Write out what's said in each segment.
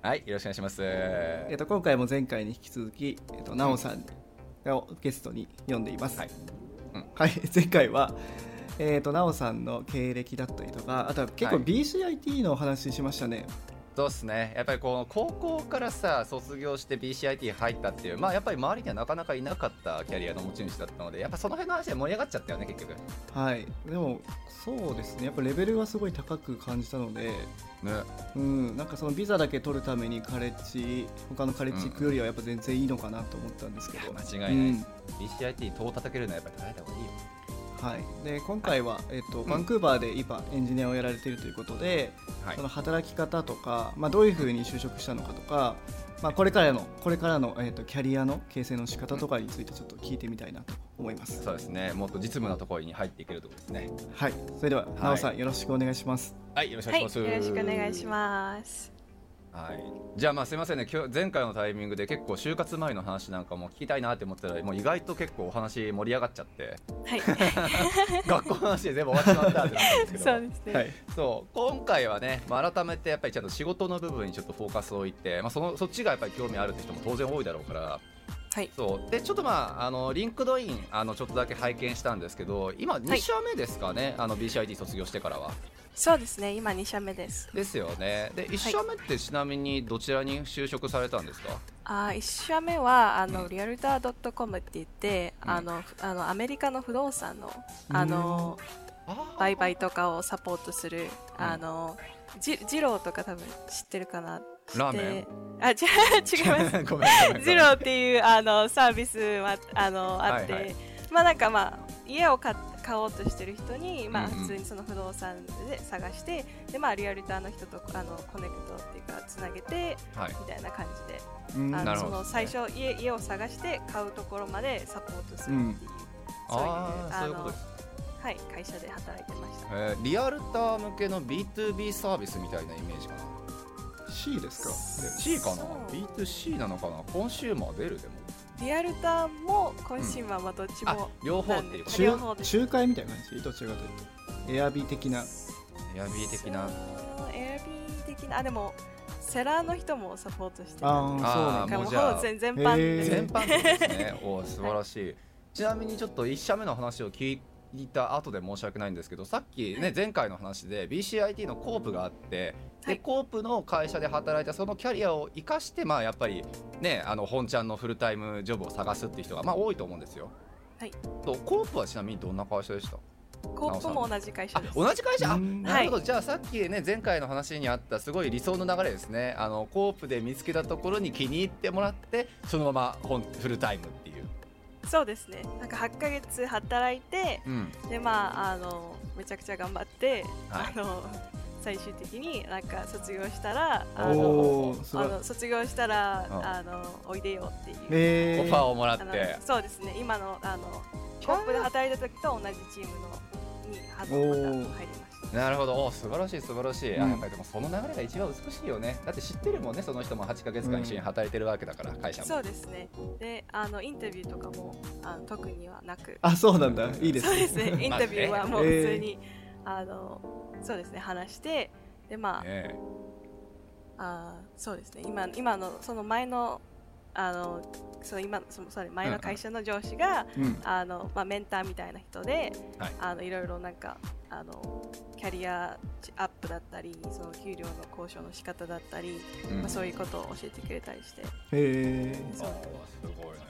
はい、よろしくお願いします。えっと今回も前回に引き続きえっとなおさんがゲストに呼んでいます。はい。うん。はい 前回はえっとなおさんの経歴だったりとかあとは結構はい。BCIT のお話ししましたねそうっすね。やっぱりこの高校からさ、卒業して BCIT 入ったっていう、まあやっぱり周りにはなかなかいなかったキャリアの持ち主だったので、やっぱその辺の話で盛り上がっちゃったよね、結局。はいでもそうですねやっぱレベルはすごい高く感じたのでね。うんなんかそのビザだけ取るためにカレッジ他のカレッジ行くよりはやっぱ全然いいのかなと思ったんですけど、間違いない。うん BCIT 戸を叩けるのはやっぱり叩いた方がいいよ。はい、で今回は、えっとバンクーバーで今エンジニアをやられているということで、はいその働き方とか、まあ、どういうふうに就職したのかとか、まあ、これからのこれからの、えっとキャリアの形成の仕方とかについてちょっと聞いてみたいなと思います。そうですね。もっと実務なところに入っていけるところですね。はい、それでは、いなおさんよろしくお願いします。はい、よろしくおはい、願いします。よろしくお願いします。はい、じゃあまあすいませんね。今日前回のタイミングで結構就活前の話なんかも聞きたいなって思ってたらもう意外と結構お話盛り上がっちゃって。はい、学校の話で全部終わっちまったってなったんですけど。そうですね。はい、そう。今回はね、まあ、改めてやっぱりちゃんと仕事の部分にちょっとフォーカスを置いて、まあ、そのそっちがやっぱり興味あるって人も当然多いだろうから。はい、そう。でちょっとまああの LinkedIn あのちょっとだけ拝見したんですけど今2社目ですかね、あの BCIT 卒業してからはそうですね。今二社目です。ですよね。で1社目ってちなみにどちらに就職されたんですか、あ、一社目はあのリアルタードットコムって言って、うん。あのあのアメリカの不動産のあの売買とかをサポートするあのジジローとか多分知ってるかな？ラーメン？であ、違う違います。ジローっていうあのサービスはあのあって、はいはい まあなんかまあ家を買買おうとしてる人にまあうん。うん普通にその不動産で探して、でまあリアルターの人とあのコネクトっていうかつなげてはい。みたいな感じで、うんあのその最初家家を探して買うところまでサポートするっていう、そういうああそういうあのことです。はい会社で働いてました。えーリアルター向けの B2B サービスみたいなイメージかな。C ですか？C かな？そう B2C なのかな？コンシューマー出るでもリアルターもコンシューマーもどっちあも両方っていうことなんで両中方で。す仲介みたいな感じ？どちらかというと。エアビー的な。エアビー的な。エアビー的な。あでもセラーの人もサポートしてたあそうなんもうもうじゃあほぼ全全般全般ですね。おお素晴らしい、ちなみにちょっと1社目の話を聞いた後で申し訳ないんですけどさっきね前回の話で BCIT のコープがあってではい。コープの会社で働いたそのキャリアを生かしてまあやっぱりねあの本ちゃんのフルタイムジョブを探すっていう人がまあ多いと思うんですよ。はい。とコープはちなみにどんな会社でした？コープも同じ会社あです。同じ会社？あうん。なるほど、じゃあさっきね前回の話にあったすごい理想の流れですね。あのコープで見つけたところに気に入ってもらってそのまま本フルタイムっていう、そうですね。なんか8ヶ月働いてうん、でまああのめちゃくちゃ頑張って、はい。あの最終的になんか卒業したらあおのあの卒業したらうん。あのおいでよっていう、えー。オファーをもらって。そうですね。今のあのコー。プで働いた時と同じチームのにまた入りましたなるほど。お素晴らしい素晴らしい、あうん。やっぱりでもその流れが一番美しいよね。だって知ってるもんねその人も8ヶ月間一緒に働いてるわけだから、会社も。そうですね。で、あのインタビューとかもあの特にはなく、あそうなんだ。いいですそうですね。インタビューはもう普通に、あのそうですね話して、でまあ、ねあそうですね。今今のその前のあのその今そのそれ前の会社の上司が、うん。あのまあメンターみたいな人で、はい。あのいろいろなんかあのキャリアアップだったり、その給料の交渉の仕方だったり、うん。まあそういうことを教えてくれたりして、へえすごいな。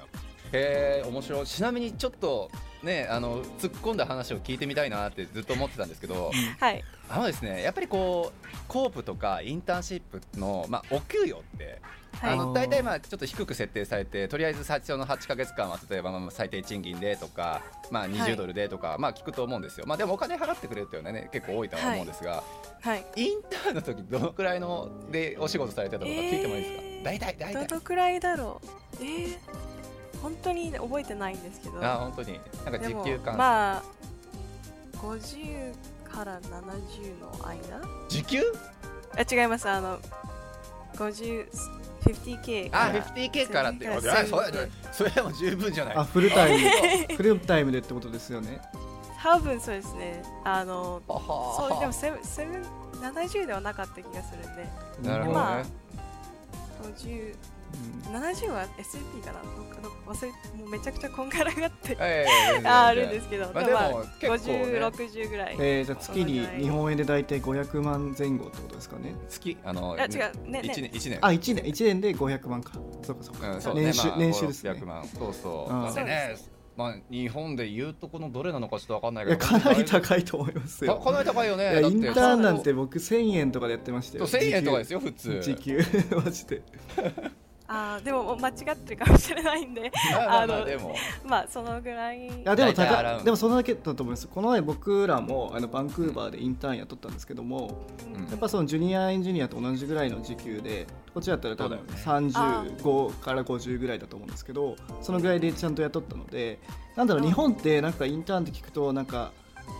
へえ面白い。ちなみにちょっとねあの突っ込んだ話を聞いてみたいなってずっと思ってたんですけどはい。あのですねやっぱりこうコープとかインターンシップの、まあ、お給与ってはい。あの大体まあちょっと低く設定されてとりあえず最初の8か月間は例えばまあ最低賃金でとか、まあ、はい。20ドルでとか、まあ聞くと思うんですよ、まあ、でもお金払ってくれるっていうのはね結構多いとは思うんですが、はい。インターンの時どのくらいのでお仕事されてたのか聞いてもいいですか、えー。大体大体。どのくらいだろう？えー、本当に覚えてないんですけど。あ本当に。なんか時給換算、まあ50から70の間？時給？あ違います。あの50 50K かあら。50K からってそう。あそれそれでも十分じゃない。あフルタイム。フルタイム。でってことですよね。多分そうですね。あのそうでもセブンセブン70ではなかった気がするんで。なるほどまあね50うん。70は SP かな？忘れもうめちゃくちゃこんがらがって。ああるんですけど、まあでもまあでも結構ね。50、60ぐらい。えー、じゃあ月に日本円で大体500万前後ってことですかね？月あのあ違う、ね、一ね。年一年。あ1年。一年で500万か。そうかそうか、うんそう年収、まあ年収ですね。500万そうそう。ねまあ日本で言うとこのどれなのかちょっとわかんないけど。かなり高いと思いますよ。かかなり高いよね。いやだって。インターンなんて僕1000円とかでやってましたよそう1000円とかですよ普通。時給。マジであーでも間違ってるかもしれないんで、まあのでも。まあそのぐらい。いやでも高でもそのだけだと思います。この前僕らもあのバンクーバーでインターンやっとったんですけども、うん。やっぱそのジュニアエンジニアと同じぐらいの時給でこっちだったら多分そうだよね。35から50ぐらいだと思うんですけどそのぐらいでちゃんと雇ったのでなんだろううん日本ってなんかインターンって聞くとなんか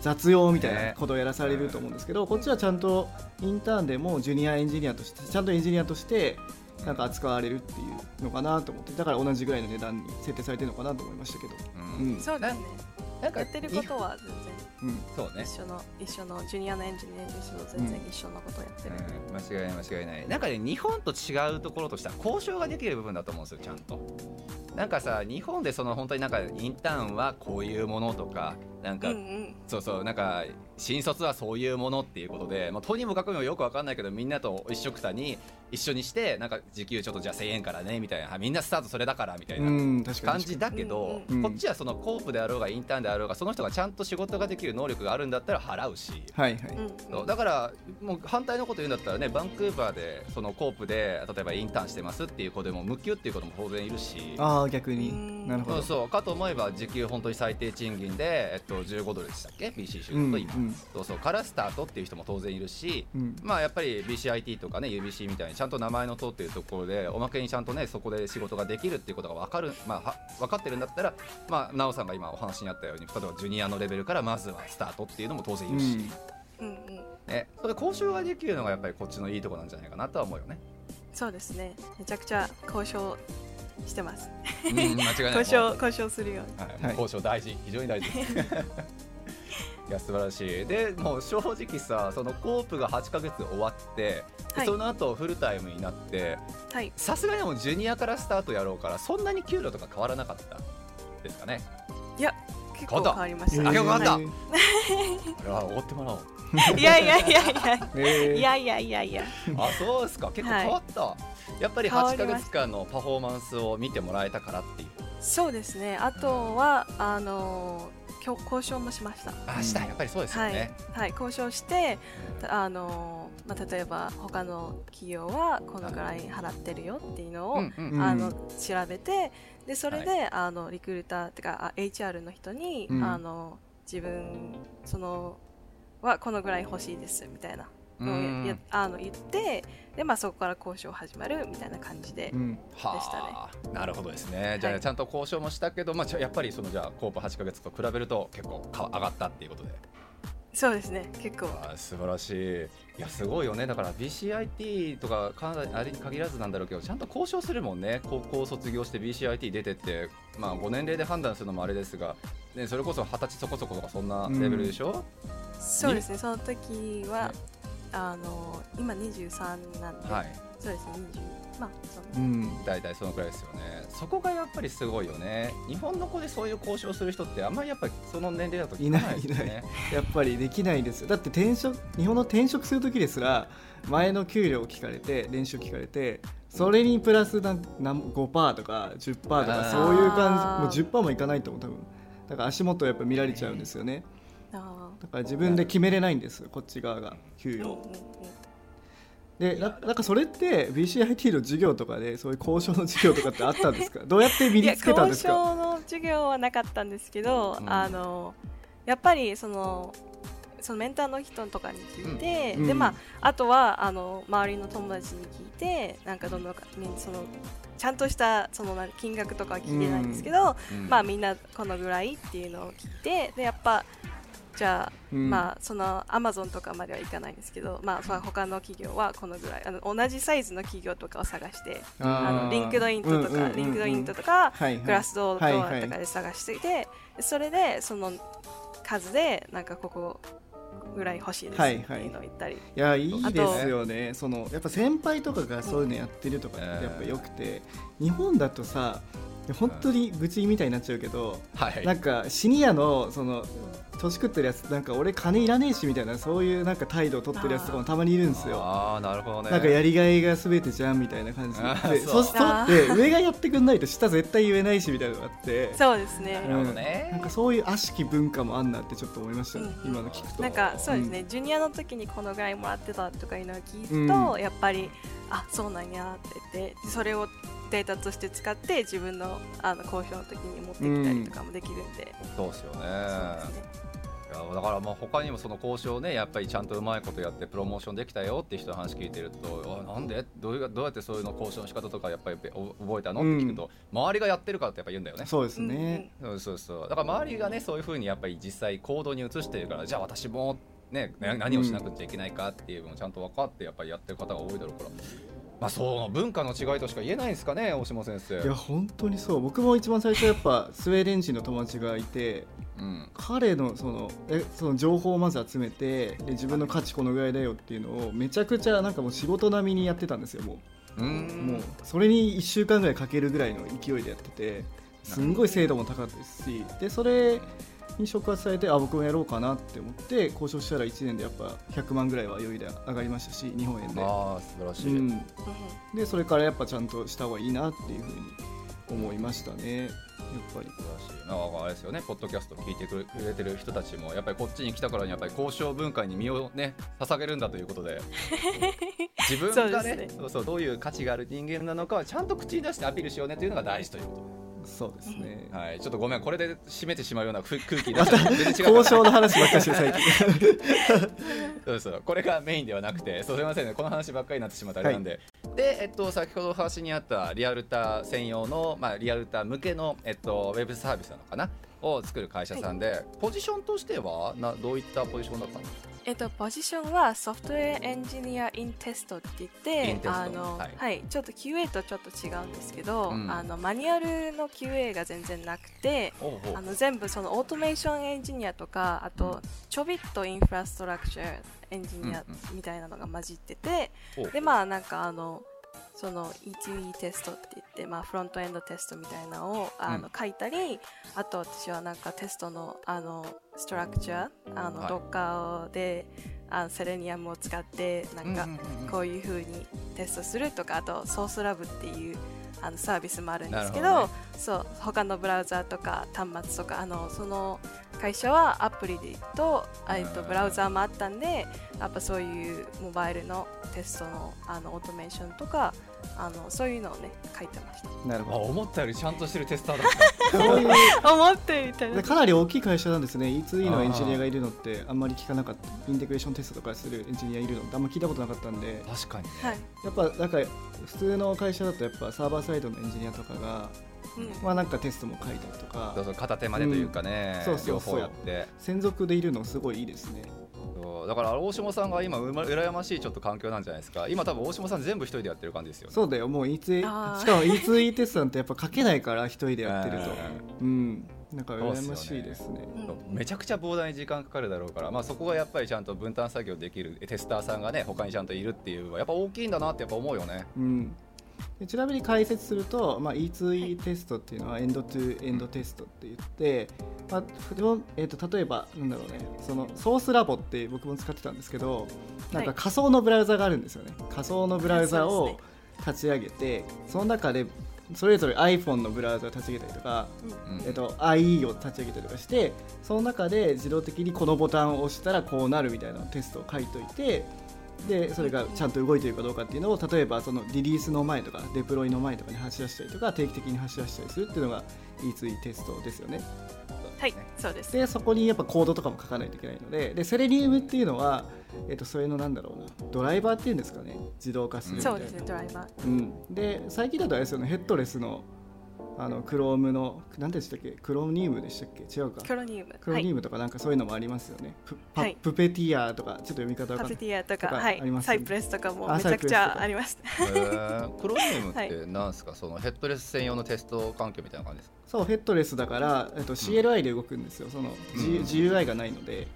雑用みたいなね。ことをやらされると思うんですけど、こっちはちゃんとインターンでもジュニアエンジニアとしてちゃんとエンジニアとしてなんか扱われるっていうのかなと思ってだから同じぐらいの値段に設定されてるのかなと思いましたけど、ううん。んそうですね。なんかやってることは全うん、そうね。然一緒の一緒のジュニアのエンジニアとしても全然一緒のことをやってる。うん。間違いない間違いない。なんかね日本と違うところとしては交渉ができる部分だと思うんですよちゃんと。なんかさ日本でその本当になんかインターンはこういうものとかなんか、うんうん。そうそうなんか新卒はそういうものっていうことで、まあ、とにもかくにもよくわかんないけどみんなと一緒くたに一緒にしてなんか時給ちょっとじゃあ1000円からねみたいな。あみんなスタートそれだからみたいな感じだけど、うんこっちはそのコープであろうがインターンであろうがその人がちゃんと仕事ができる能力があるんだったら払うし、はいはい、だからもう反対のこと言うんだったらねバンクーバーでそのコープで例えばインターンしてますっていう子でも無給っていう子も当然いるし。ああ逆に。うんなるほど。そうそう。かと思えば時給本当に最低賃金で、えっと、15ドルでしたっけ？BC シュうんート今、うん。そうそう。からスタートっていう人も当然いるしうん。まあやっぱり BCIT とかね UBC みたいにちゃんと名前の通っているところでおまけにちゃんとねそこで仕事ができるっていうことが分かる、まあ、は分かってるんだったらまあ奈緒さんが今お話にあったように例えばジュニアのレベルからまずはスタートっていうのも当然いるし、うん。うんうん。ね、それ交渉ができるのがやっぱりこっちのいいところなんじゃないかなとは思うよね。そうですね。めちゃくちゃ交渉してます。うん、間違いない。交渉交渉するように。はいはい交渉大事、非常に大事。いや素晴らしいでもう正直さそのコープが8ヶ月終わって、はいその後フルタイムになってはい。さすがにもうジュニアからスタートやろうからそんなに給料とか変わらなかった？ですかねいや結構変わりました。あ変わった？えーこれはおご ってもらおういやいやいやいや。えーいやいやいやいや。あそうですか結構変わった、やっぱり8ヶ変わりまし月間のパフォーマンスを見てもらえたからっていう。そうですね。あとはあの今日交渉もしました。あしたやっぱりそうですよはい。ね、、はい、交渉して、あのまあ、例えば他の企業はこのぐらい払ってるよっていうのを、うんうんうん。あの調べてでそれで、あのリクルーターってかあ HR の人に、うん。あの自分そのはこのぐらい欲しいですみたいな。のあの言ってで、まあ、そこから交渉始まるみたいな感じで、うんはでしたねあ、なるほどですね。じゃあ、はいちゃんと交渉もしたけど、まあやっぱりそのじゃあコープ8ヶ月と比べると結構か上がったっていうことで。そうですね結構素晴らしい。いやすごいよね。だから BCIT とかカナダにあれに限らずなんだろうけど、ちゃんと交渉するもんね。高校卒業して BCIT 出てって、まあご年齢で判断するのもあれですが、ねそれこそ二十歳そこそことかそんなレベルでしょ？そうですねその時は、あの今23なんで、はい。そうですね20まあそのうん大体そのくらいですよね。そこがやっぱりすごいよね。日本の子でそういう交渉する人ってあんまりやっぱりその年齢だと聞かないですよね。やっぱりできないですよだって転職日本の転職する時ですら前の給料を聞かれて年収聞かれてそれにプラスなんなん5%とか10%とかそういう感じもう10%もいかないと思う多分だから足元をやっぱ見られちゃうんですよねあだから自分で決めれないんですこっち側が。給料ーうんうんうんでななんかそれって BCIT の授業とかでそういう交渉の授業とかってあったんですか？どうやって身につけたんです交か渉の授業はなかったんですけど、うん。あのやっぱりそのそのメンターの人とかに聞いて、うん。うんでまああとはあの周りの友達に聞いてなんかどんどんそのちゃんとしたその何金額とかは聞いてないんですけど、うん。まあみんなこのぐらいっていうのを聞いてでやっぱじゃあ、うん。まあそのアマゾンとかまではいかないんですけど、まあ、まあ他の企業はこのぐらいあの同じサイズの企業とかを探してあの LinkedIn とか、 LinkedIn とか、はいはい。 Glassdoor とはいはいかで探していて、それでその数でなんかここぐらい欲しいですっていうのを言ったり、いやいいですよね。そのやっぱ先輩とかがそういうのやってるとかってやっぱよくて、日本だとさ本当に愚痴みたいになっちゃうけど、はいなんかシニアのその年食ってるやつなんか俺金いらねえしみたいなそういうなんか態度を取ってるやつとかもたまにいるんですよ。ああなるほどね。なんかやりがいが全てじゃんみたいな感じで。そうそう。するとで上がやってくんないと下絶対言えないしみたいなのがあって。そうですね、なるほどね。なんかそういう悪しき文化もあんなってちょっと思いましたね、うん。今の聞くと。なんかそうですね、ジュニアの時にこのぐらいもらってたとかいうのを聞くと、うん。やっぱりあそうなんやって言ってそれをデータとして使って自分のあの交渉の時に持ってきたりとかもできるんで、そうですよね。そうですね。いやだからまあ他にもその交渉ねやっぱりちゃんとうまいことやってプロモーションできたよっていう人の話聞いてるとあなんで？どういうどうやってそういうの交渉の仕方とかやっぱりお覚えたの？って聞くと、周りがやってるからってやっぱ言うんだよね。そうですね、そうそうそう。だから周りがねそういうふうにやっぱり実際行動に移してるからじゃあ私もねな何をしなくちゃいけないかっていうのをちゃんと分かってやっぱりやってる方が多いだろうからまあその文化の違いとしか言えないんですかね大島先生。いや本当にそう。僕も一番最初やっぱ スウェーデン人の友達がいてうん。彼のそのえその情報をまず集めてで自分の価値このぐらいだよっていうのをめちゃくちゃなんかもう仕事並みにやってたんですよもう。う,、もうそれに1週間ぐらいかけるぐらいの勢いでやっててすんごい精度も高かったですしでそれに触発されてあ僕もやろうかなって思って交渉したら1年でやっぱ100万ぐらいは余裕で上がりましたし日本円で、ああ素晴らしい、うん、うん。でそれからやっぱちゃんとした方がいいなっていうふうに思いましたね。やっぱり。素晴らしい。なんかあれですよね。ポッドキャスト聞いてくれてる人たちもやっぱりこっちに来たからにやっぱり交渉文化に身をね捧げるんだということで。自分がねそうですね。そうそうどういう価値がある人間なのかはちゃんと口に出してアピールしようねというのが大事というこそうですね。と、はい、ちょっとごめんこれで締めてしまうような空 空気になっちゃう全然違った。交渉の話ばっかりしてる最近。そうそう。これがメインではなくてすいませんね。この話ばっかりになってしまったあれなんで、で、えっと、先ほどお話にあったリアルター専用の、まあ、リアルター向けの、えっと、ウェブサービスなのかな？を作る会社さんで、ポジションとしてはなどういったポジションだったの？えっと、ポジションは Software Engineer in Test って言ってあの、ははい。いちょっと QA とちょっと違うんですけど、うん。あのマニュアルの QA が全然なくてあの全部そのオートメーションエンジニアとかあとちょびっとインフラストラクチャーエンジニアうんうんみたいなのが混じってて、おうでまあなんかあのその E2E テストって言って、まあ、フロントエンドテストみたいなのをあの、うん。書いたりあと私はなんかテストのあのストラクチャーあの、はい。ドッカーであのセレニアムを使ってなんかこういう風にテストするとかあとソースラブっていうあのサービスもあるんですけどどね。そう他のブラウザーとか端末とかあのその会社はアプリでと,、えっとうんブラウザーもあったんでやっぱそういうモバイルのテストのあのオートメーションとかあのそういうのをね書いてました。あなるほ思ったよりちゃんとしてるテスターだった。思ってみたいでかなり大きい会社なんですね。E2E のエンジニアがいるのってあんまり聞かなかった。インテグレーションテストとかするエンジニアいるのってあんま聞いたことなかったんで。確かに。ね、はい、やっぱなんか普通の会社だとやっぱサーバーサイドのエンジニアとかがうん。まあなんかテストも書いたりとか。そうそう片手までというかね、うん。そうそうそう。両方やって。専属でいるのすごいいいですね。そう。だから大下さんが今うま羨ましいちょっと環境なんじゃないですか。今多分大下さん全部一人でやってる感じですよね。そうだよ。もう E2E あー。しかも E2E テストなんてやっぱ書けないから一人でやってると。う んうん。なんか羨ましいですね。うん。めちゃくちゃ膨大に時間かかるだろうから、まあ、そこがやっぱりちゃんと分担作業できるテスターさんがね他にちゃんといるっていうのはやっぱ大きいんだなってやっぱ思うよね。うんでちなみに解説すると、まあ、E2E テストっていうのはエンドトゥエンドテストって言って、まあえー、と例えばなんだろうねそのソースラボって僕も使ってたんですけどなんかはい。仮想のブラウザがあるんですよね。仮想のブラウザを立ち上げてその中でそれぞれ iPhone のブラウザを立ち上げたりとか、うん。えっと、IE を立ち上げたりとかしてその中で自動的にこのボタンを押したらこうなるみたいなテストを書いといてでそれがちゃんと動いているかどうかっていうのを例えばそのリリースの前とかデプロイの前とかに走らせたりとか定期的に走らせたりするっていうのが E2E テストですよね。はいそうです。でそこにやっぱコードとかも書かないといけないのででセレニウムっていうのは、えっとそれのなんだろうなドライバーっていうんですかね。自動化するみたいな。そうですねドライバー。うん、で最近だとあれですよねヘッドレスのあのクロームの何でしたっけ？クロニウムでしたっけ？違うか。クロニウム。クロニウムとかなんかそういうのもありますよね、はい。プペティアとかちょっと読み方わか。んないパプティアとかとかはいありますサイプレスとかもあめちゃくちゃあります。へークロニウムってなんですか、そのヘッドレス専用のテスト環境みたいな感じですか？そうヘッドレスだから、えっと、CLI で動くんですよ。その、G うん。GUI がないので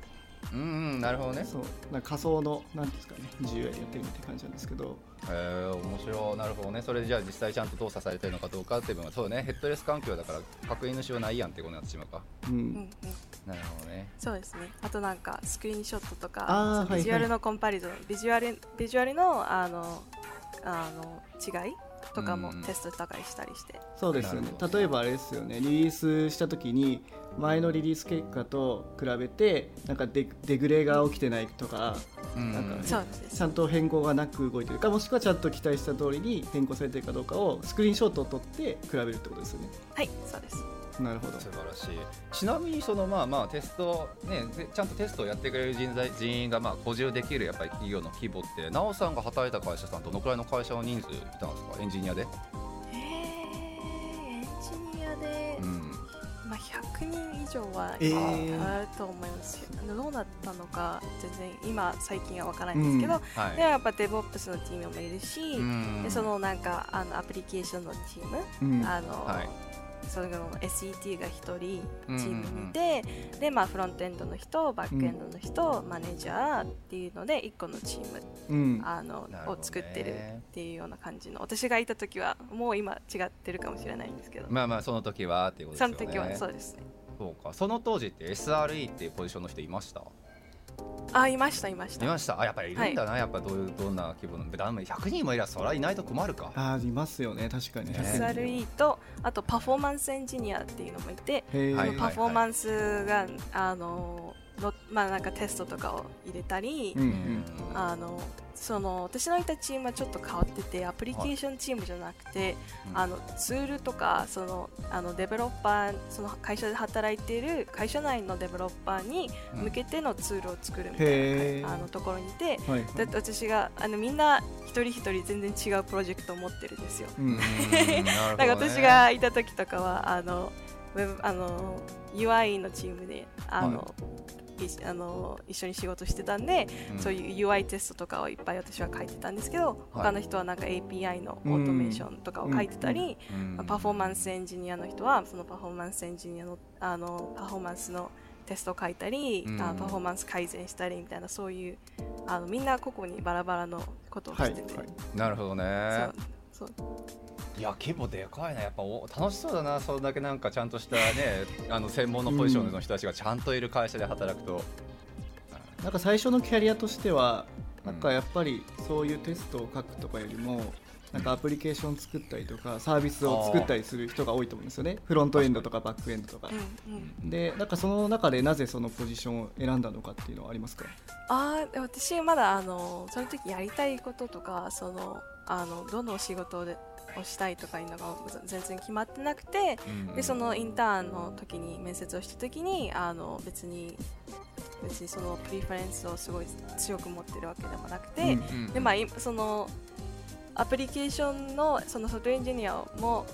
うんうんなるほどね。そう。な仮想のなんていうんですかね GUI でやってるって感じなんですけど。へえ面白い。なるほどね。それでじゃあ実際ちゃんと動作されてるのかどうかっていうのは。そうねヘッドレス環境だから確認のしようないやんってことになってしまうか。うん、うんうん。なるほどね。そうですね。あとなんかスクリーンショットとかあーはいはい。そのビジュアルのコンパリゾン、ビジュアルビジュアルのあのあの違いとかもうん。テストしたりしたりして、そうですよね。例えばあれですよね。リリースした時に前のリリース結果と比べてなんかデデグレが起きてないとかうん。なんかちゃんと変更がなく動いてるかもしくはちゃんと期待した通りに変更されてるかどうかをスクリーンショットを撮って比べるってことですよね。はいそうですなるほど。素晴らしい。ちなみにそのまあまあテストねでちゃんとテストをやってくれる人材人員がまあ補充できるやっぱり企業の規模ってなおさんが働いた会社さんどのくらいの会社の人数いたんですか？エンジニアで？えー、エンジニアで、うん。まあ、100人以上はえー。あると思います、どうなったのか全然今最近は分からないんですけど、はい。でやっぱ DevOps のチームもいるし、うん。でそのなんかあのアプリケーションのチーム、うん。あのはいその SET が1人チうんームにいて、でまあ、フロントエンドの人バックエンドの人、マネージャーっていうので1個のチームうん。あの、ね。を作ってるっていうような感じの私がいた時はもう今違ってるかもしれないんですけど、まあまあその時はっていうことですよね。その時はそうですね。そうか。その当時って SRE っていうポジションの人いました？あいましたいました。いました？あやっぱりいるんだな、やっぱどういうどんな規模のダメ100人もいらそれはいないと困るか。あーいますよね確かに、ね。SRE とあとパフォーマンスエンジニアっていうのもいて、パフォーマンスがあののまあなんかテストとかを入れたり、うんうん。あのその私のいたチームはちょっと変わっててアプリケーションチームじゃなくて、うんあのツールとかそのあのデベロッパーその会社で働いている会社内のデベロッパーに向けてのツールを作るみたいへー。な、あのところにいてはいだって私があのみんな一人一人全然違うプロジェクトを持ってるんですよ。うん。ね。なんか私がいた時とかはあのウェブあの UI のチームであの、いあの一緒に仕事してたんで、うん。そういう UI テストとかをいっぱい私は書いてたんですけど、他の人はなんか API のオートメーションとかを書いてたり、うん。パフォーマンスエンジニアの人はそのパフォーマンスエンジニアのあのパフォーマンスのテストを書いたり、うん。あパフォーマンス改善したりみたいなそういうあのみんな個々にバラバラのことをはいしてて、はい。なるほどね。そういや規模でかいな。やっぱお楽しそうだな。それだけなんかちゃんとしたねあの専門のポジションの人たちがちゃんといる会社で働くと、なんか最初のキャリアとしてはうん。なんかやっぱりそういうテストを書くとかよりもなんかアプリケーション作ったりとかサービスを作ったりする人が多いと思うんですよね。フロントエンドとかバックエンドとか。うんうん。でなんかその中でなぜそのポジションを選んだのかっていうのはありますか？あー私まだあのその時やりたいこととかそのあのどの仕事でをしたいとかいうのが全然決まってなくてうん。でそのインターンの時に面接をした時にあの別に別にそのプリファレンスをすごい強く持ってるわけでもなくて、でまあいそのアプリケーションのそのソフトエンジニアも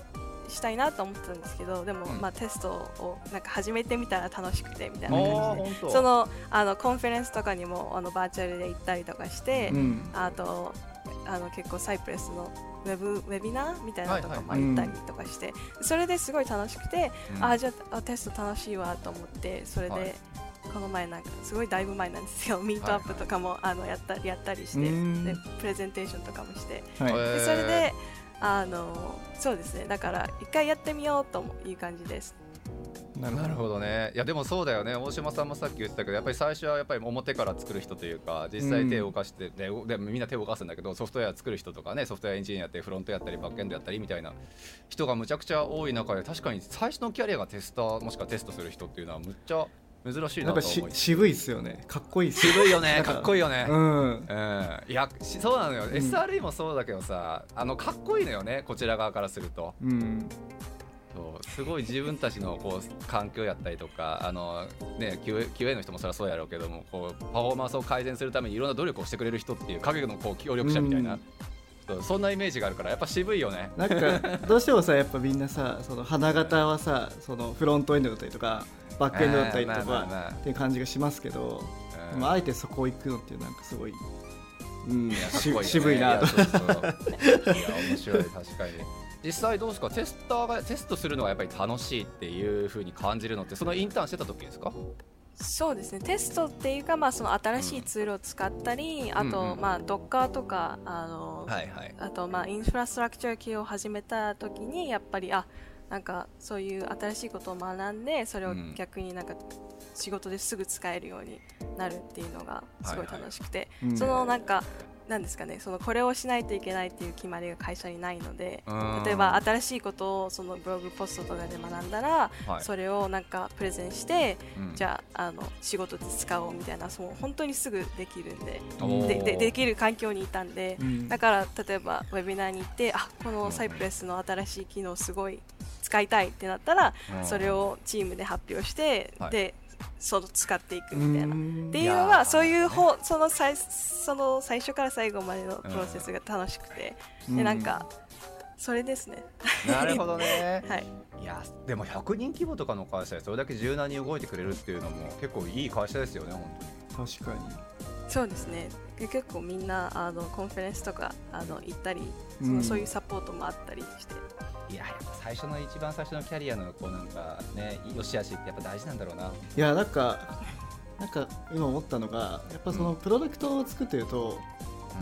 したいなと思ってたんですけどでも、うん。まあテストをなんか始めてみたら楽しくてみたいあな感じで そのあのコンフェレンスとかにもあのバーチャルで行ったりとかして、うん。あとあの結構 Cypress のウェブウェビナーみたいなのとかもはいはい行ったりとかして、それですごい楽しくて、うん。あじゃああテスト楽しいわと思ってそれで、はい。この前なんかすごいだいぶ前なんですよ。ミートアップとかも、あのやったやったりしてうん。でプレゼンテーションとかもして。はい。でそれであのそうですね。だから一回やってみようという感じです。ななるほどね。いやでもそうだよね。大島さんもさっき言ってたけどやっぱり最初はやっぱり表から作る人というか実際手を動かして、ででみんな手を動かすんだけどソフトウェア作る人とかねソフトウェアエンジニアやってフロントやったりバックエンドやったりみたいな人がむちゃくちゃ多い中で確かに最初のキャリアがテスターもしくはテストする人っていうのはむっちゃ珍しいなと思い渋いっすよね。かっこいいっす渋いよねかかっこいいよね。うん。うん、いやしそうなのよ、SRE もそうだけどさあのかっこいいのよねこちら側からすると。うんそうすごい自分たちのこう環境やったりとかあの、ね、QA, QA の人もそれはそうやろうけどもこうパフォーマンスを改善するためにいろんな努力をしてくれる人っていう影のこう協力者みたいな、そんなイメージがあるからやっぱ渋いよね。なんかどうしてもさやっぱみんなさその花形はさそのフロントエンドだったりとかバックエンドだったりとかっていう感じがしますけど、うん。でもあえてそこ行くのっていうなんかすごい、うんいいね。渋いなと。いや面白い確かに実際どうですか？テスターがテストするのがやっぱり楽しいっていう風に感じるのってそのインターンしてた時ですか？そうですね。テストっていうか、まあ、その新しいツールを使ったり、あと、うんうん。まあ、Docker とかあの、はいはい。あと、まあ、インフラストラクチャー系を始めた時にやっぱりあなんかそういう新しいことを学んでそれをうん。逆になんか仕事ですぐ使えるようになるっていうのがすごい。楽しくて、うん。そのなんかなんですかねそのこれをしないといけないっていう決まりが会社にないのでうん。例えば新しいことをそのブログポストとかで学んだら、はい。それをなんかプレゼンして、うん。じゃああの仕事で使おうみたいなそう本当にすぐできるんでででできる環境にいたんで、うん。だから例えばウェビナーに行ってあこのサイプレスの新しい機能すごい使いたいってなったら、うん。それをチームで発表して、はい。でその使っていくみたいな。うんっていうのはそういう方その最その最初から最後までのプロセスが楽しくて、うんでなんかそれですね。なるほどね はい。いやでも100人規模とかの会社でそれだけ柔軟に動いてくれるっていうのも結構いい会社ですよね本確かにそうですね。で結構みんなあのコンフェレンスとかあの行ったり、そのうん。そういうサポートもあったりして。いややっぱ最初の一番最初のキャリアのこうなんかね良し悪しってやっぱ大事なんだろうな。いやなんかなんか今思ったのがやっぱそのプロダクトを作ってると、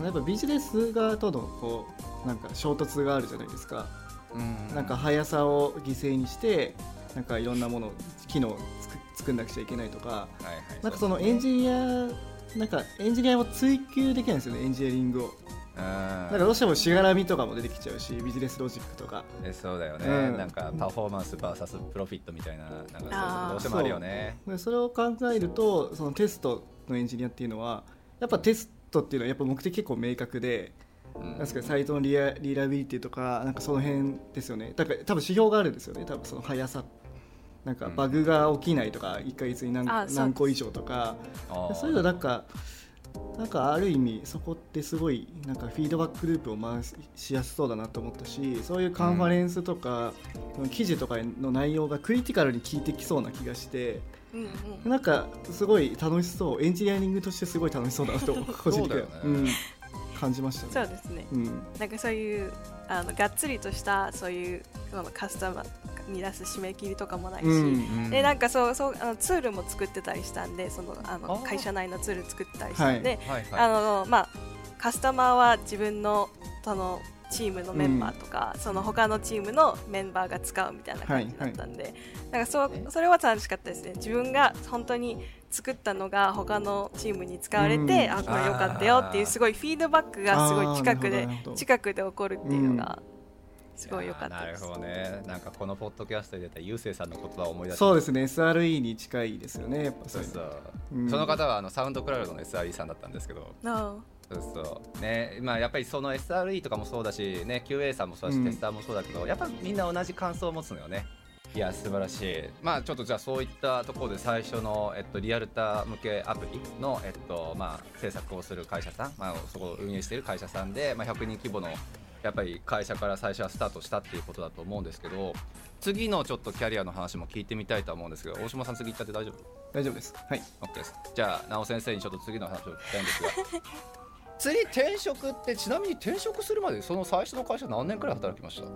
やっぱビジネス側とのこうなんか衝突があるじゃないですか、うんなんか速さを犠牲にしてなんかいろんなもの機能を作作んなくちゃいけないとかはいはい。なんかそのエンジニアなんかエンジニアも追求できないんですよねエンジニアリングを。うんなんかどうしてもしがらみとかも出てきちゃうしビジネスロジックとか。えそうだよね、うん。なんかパフォーマンス VS プロフィットみたいななんかそういうあー。のどうしてもあるよね。でそれを考えるとそのテストのエンジニアっていうのはやっぱテストっていうのはやっぱ目的結構明確で、うん。なんですかサイトのリアリラビリティとかなんかその辺ですよね。だから多分指標があるんですよね。多分その速さなんかバグが起きないとか1ヶ月に何何個以上とか。そういうのなんかなんかある意味そこってすごいなんかフィードバックループを回しやすそうだなと思ったしそういうカンファレンスとか、記事とかの内容がクリティカルに効いてきそうな気がしてうんうん。なんかすごい楽しそう。エンジニアリングとしてすごい楽しそうだなと個人的には感じましたね。そうですね。うん。なんかそういうあのがっつりとしたそういうそのカスタマーに出す締め切りとかもないし、うんでなんかそうそうあのツールも作ってたりしたんでそのあの会社内のツール作ってたりしたんで、はいはい。あのまあカスタマーは自分のそのチームのメンバーとか、その他のチームのメンバーが使うみたいな感じだったんで、なんかそうそれは楽しかったですね。自分が本当に作ったのが他のチームに使われて、うん。あこれ良かったよっていうすごいフィードバックがすごい近くで近くで起こるっていうのがすごい良かったなるほどね。なんかこのポッドキャストで出たゆうせいさんの言葉を思い出した。そうですね。SRE に近いですよねやっぱそうそう、う。ん。その方はあのサウンドクラウドの SRE さんだったんですけど。なそうそう。ねまあやっぱりその SRE とかもそうだしね QA さんもそうだし、うん。テスターもそうだけどやっぱみんな同じ感想を持つのよね。いや素晴らしい。まあちょっとじゃあそういったところで最初の、えっと、リアルタ向けアプリの、えっとまあ、制作をする会社さん、まあ、そこを運営している会社さんで、まあ、100人規模のやっぱり会社から最初はスタートしたっていうことだと思うんですけど次のちょっとキャリアの話も聞いてみたいとは思うんですけど大島さん次行ったって大丈夫？大丈夫です。はい。OK です。じゃあ直先生にちょっと次の話を聞きたいんですが 次転職ってちなみに転職するまでその最初の会社何年くらい働きました？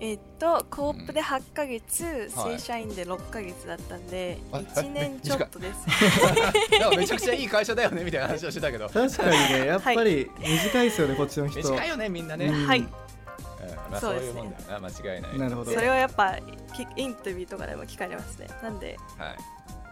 えっとコープで8ヶ月、はい。正社員で6ヶ月だったんで、あ1年ちょっとです。めちゃくちゃいい会社だよねみたいな話をしてたけど。確かにねやっぱり短いですよねこっちの人。短いよねみんなね、うん。はい。うんまあ、そうういうもんだよな間違いない。なるほど。それはやっぱきインタビューとかでも聞かれますね。なんではい。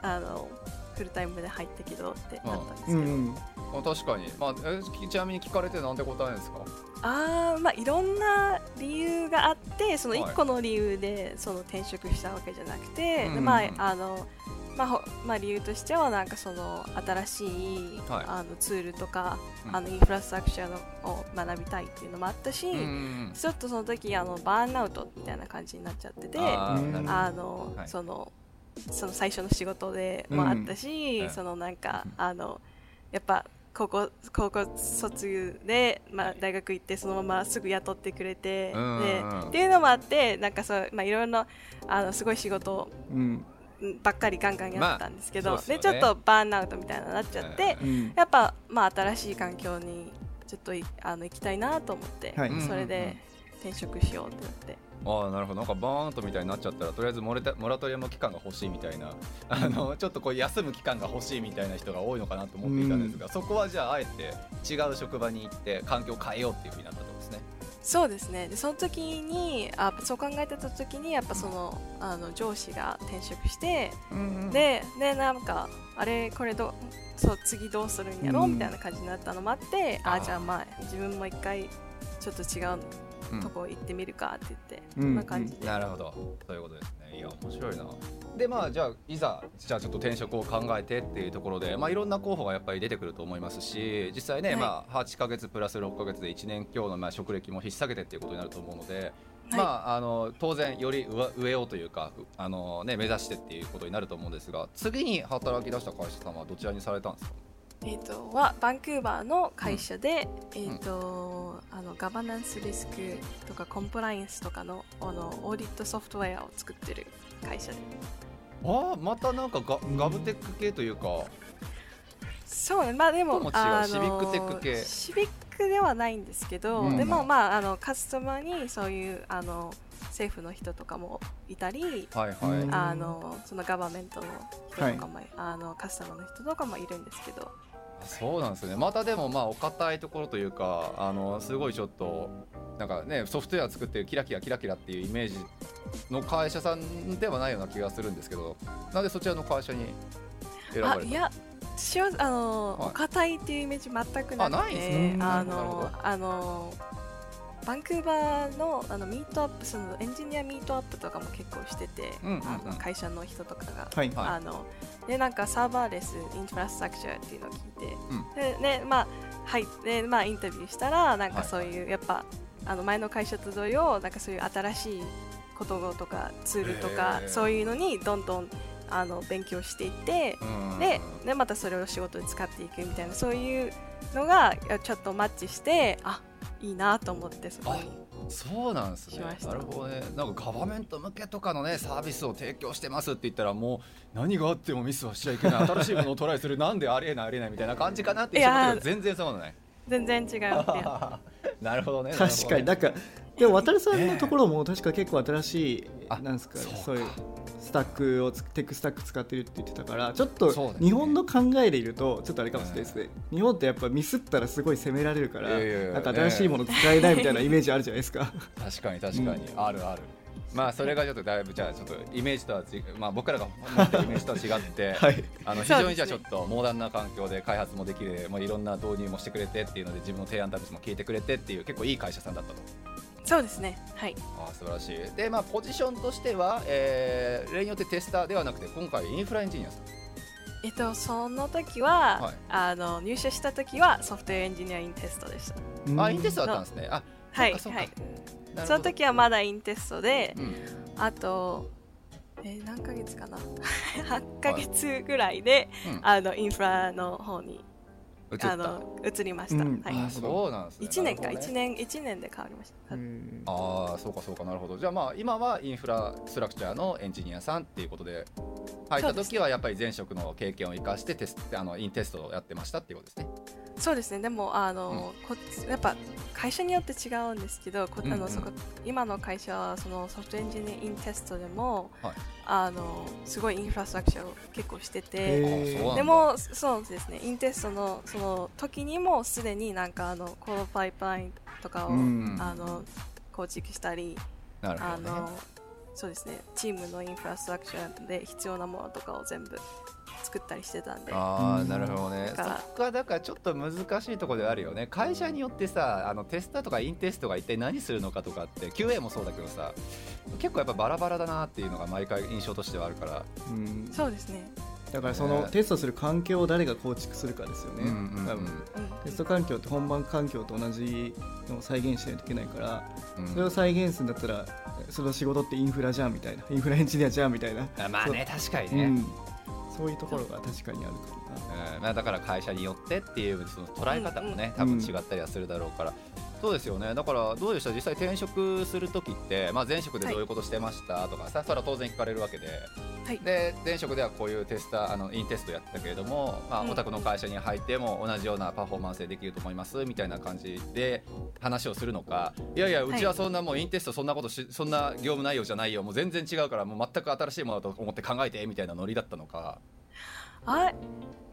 あのフルタイムで入ったけどってなったんですけど、うん。うんまあ、確かに、まあ、えちなみに聞かれてなんて答えですか？あーまあいろんな理由があってそのはい。1個の理由でその転職したわけじゃなくて、うんでまああのまあほまあ、理由としてはなんかその新しい、はい。あのツールとか、うん。あのインフラストラクチャーのを学びたいっていうのもあったし、うんうんちょっとその時あのバーンアウトみたいな感じになっちゃっててあの、はい。そのその最初の仕事でもあったし、うんそのなんか、うんあのやっぱ高校高校卒業で、まあ、大学行ってそのまますぐ雇ってくれて、うんうんうん。でっていうのもあってなんかそう、まあ、いろいろなあのすごい仕事うん。ばっかりガンガンやってたんですけど、まあでね。ちょっとバーンアウトみたいになっちゃって、うん。やっぱ、まあ、新しい環境にちょっといあの行きたいなと思って、はい。それで転職しようってなって。ああなるほど。なんかバーンとみたいになっちゃったらとりあえずモレタモラトリアム期間が欲しいみたいな。あのちょっとこう休む期間が欲しいみたいな人が多いのかなと思っていたんですが、そこはじゃああえて違う職場に行って環境を変えようっていうふうになったとですね。そうですね。でその時にあそう考えてた時にやっぱそのあの上司が転職して、ででなんかあれこれどそう次どうするんやろ、うんみたいな感じになったのもあってあー。あじゃあまあ自分も一回ちょっと違ううんとこ行ってみるかって言って、うん。そんな感じで、なるほど。そういうことですね。いや面白いな。でまあじゃあいざじゃあちょっと転職を考えてっていうところでまあいろんな候補がやっぱり出てくると思いますし実際ね、はい。まあ8ヶ月プラス6ヶ月で1年強のまあ職歴も引っ提げてっていうことになると思うので、はい。まああの当然より上上をというかあのね目指してっていうことになると思うんですが次に働き出した会社さんはどちらにされたんですか？えー、とはバンクーバーの会社で、えーとあのガバナンスリスクとかコンプライアンスとかのあのオーディットソフトウェアを作ってる会社で。ああまたなんかガガブテック系というか、そうねまあでもともあのシビックテック系。シビックではないんですけど、うん。でもまああのカスタマーにそういうあの政府の人とかもいたり、はいはい、うんあのそのガバメントの人とかも、あのカスタマーの人とかもいるんですけどそうなんですね。またでもまあお堅いところというかあのすごいちょっとなんかねソフトウェア作ってるキラキラキラキラっていうイメージの会社さんではないような気がするんですけどなんでそちらの会社に選ばれたあいや私はあの、はい。お堅いっていうイメージ全くなくてあないんですかあのあのバンクーバーのあのミートアップそのエンジニアミートアップとかも結構してて、うんうんうん。あの会社の人とかが、はいはい。あのでなんかサーバーレスインフラストラクチャーっていうのを聞いて、うん。でねまあはいでまあインタビューしたらなんはいかそういう、やっぱあの前の会社と同様なんかそういう新しいこととかツールとかそういうのにどんどんあの勉強していって、うんででまたそれを仕事に使っていくみたいなそういうのがちょっとマッチしてあいいなと思ってそこに。そうなんですね。なるほどね。なんかガバメント向けとかのねサービスを提供してますって言ったらもう何があってもミスはしちゃいけない。新しいものをトライするなんでありえないありえないみたいな感じかなって一緒だけど全然そうない全然違う なるほどね確かに。なんかでも渡さんのところも確か結構新しい、あなんですかそうか。そういうスタックをつテックスタック使ってるって言ってたからちょっと日本の考えでいるとちょっとあれかもしれないですね、日本ってやっぱミスったらすごい責められるからなんか新しいもの使えないみたいなイメージあるじゃないですか。確かに確かに、あるある。まあそれがちょっとだいぶじゃあちょっとイメージとはちまあ僕らが持ってるイメージとは違って、はい。あの非常にじゃあちょっとモダンな環境で開発もできる、まあ、いろんな導入もしてくれてっていうので自分の提案たちも聞いてくれてっていう結構いい会社さんだったとそうですね。はい。ああ素晴らしい。でまあポジションとしては、えー例によってテスターではなくて今回インフラエンジニアさん。えっとその時は、はい。あの入社した時はソフトウェアエンジニアインテストでした。あインテストだったんですね。あはいはい。その時はまだインテストでうん。あとえー何ヶ月かな。8ヶ月ぐらいで、うん。あのインフラの方にあの移りました、うん。はい。あそう。なんですね。1年か、なるほどね。1年一年で変わりました、うん。ああそうかそうかなるほど。じゃあまあ今はインフラストラクチャーのエンジニアさんっていうことで入った時はやっぱり前職の経験を生かしてテスあのインテストをやってましたっていうことですねそうですね。でもあの、こやっぱ会社によって違うんですけどこあうんうん。のそこ今の会社はそのソフトエンジニアインテストでも、はい。あのすごいインフラストラクチャーを結構しててでもそうですね。インテストのその時にもすでになんかあのコードパイプラインとかを、うん。あの構築したりあなるほどね。のそうですね。チームのインフラストラクチャーで必要なものとかを全部作ったりしてたんで。ああうん。なるほどね。そだかだからちょっと難しいところであるよね。会社によってさあのテスターとかインテストが一体何するのかとかって QA もそうだけどさ結構やっぱバラバラだなっていうのが毎回印象としてはあるから。うん。そうですね。だからそのテストする環境を誰が構築するかですよね、うんうん多分。うん。テスト環境って本番環境と同じのを再現しないといけないから、うん。それを再現するんだったらその仕事ってインフラじゃんみたいな。インフラエンジニアじゃんみたいな、あまあね確かにね、うん、そういうところが確かにあるかもな。うんまあ、だから会社によってっていうその捉え方もね、多分違ったりはするだろうから、そうですよね。だからどうでした？実際転職する時って、まあ、前職でどういうことしてましたとかさ、それは当然聞かれるわけで。はい。で前職ではこういうテスターあのインテストやってたけれども、まあ、うん。お宅の会社に入っても同じようなパフォーマンスでできると思いますみたいな感じで話をするのかいやいやうちはそんなもうインテストそんなことしそんな業務内容じゃないよ。もう全然違うからもう全く新しいものだと思って考えてみたいなノリだったのか。あれ？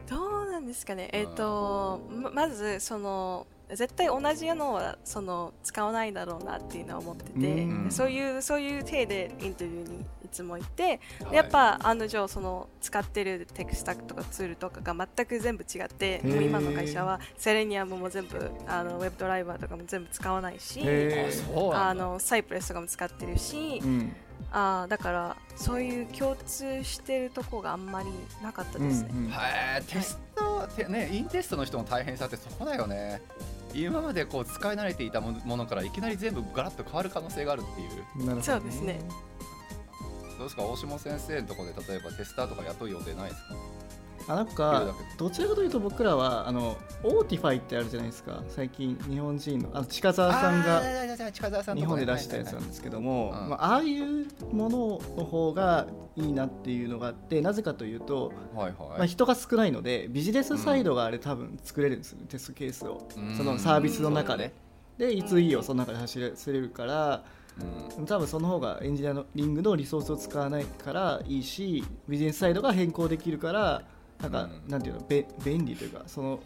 どうなんですかね？えっ、とままずその絶対同じのはその使わないだろうなっていうのは思ってて、うん。そういうそういう体でインタビューにいつも行って、でやっぱ案の定その使ってるテクスタックとかツールとかが全く全部違ってー。もう今の会社はセレニアムも全部あのウェブドライバーとかも全部使わないしあのサイプレスとかも使ってるし、うんあーだからそういう共通してるとこがあんまりなかったうんですね。うんはいテスト、てね、インテストの人の大変さってそこだよね。今までこう使い慣れていたものものからいきなり全部ガラッと変わる可能性があるっていう。なるほどそうですね。どうですか？大下先生のところで例えばテスターとか雇う予定ないですか？あなんかどちらかというと僕らはあの Autify ってあるじゃないですか。最近日本人のあの近澤さんが日本で出したやつなんですけども、はいはいはい。まあ、ああいうものの方がいいなっていうのがあってなぜかというと、はいまあ、はい、人が少ないのでビジネスサイドがあれ多分作れるんですよね、テストケースを。うん。そのサービスの中で、でいついいよその中で走れるからうん。多分その方がエンジニアリングのリソースを使わないからいいしビジネスサイドが変更できるからなんか、うん。なんていうのべ便利というかその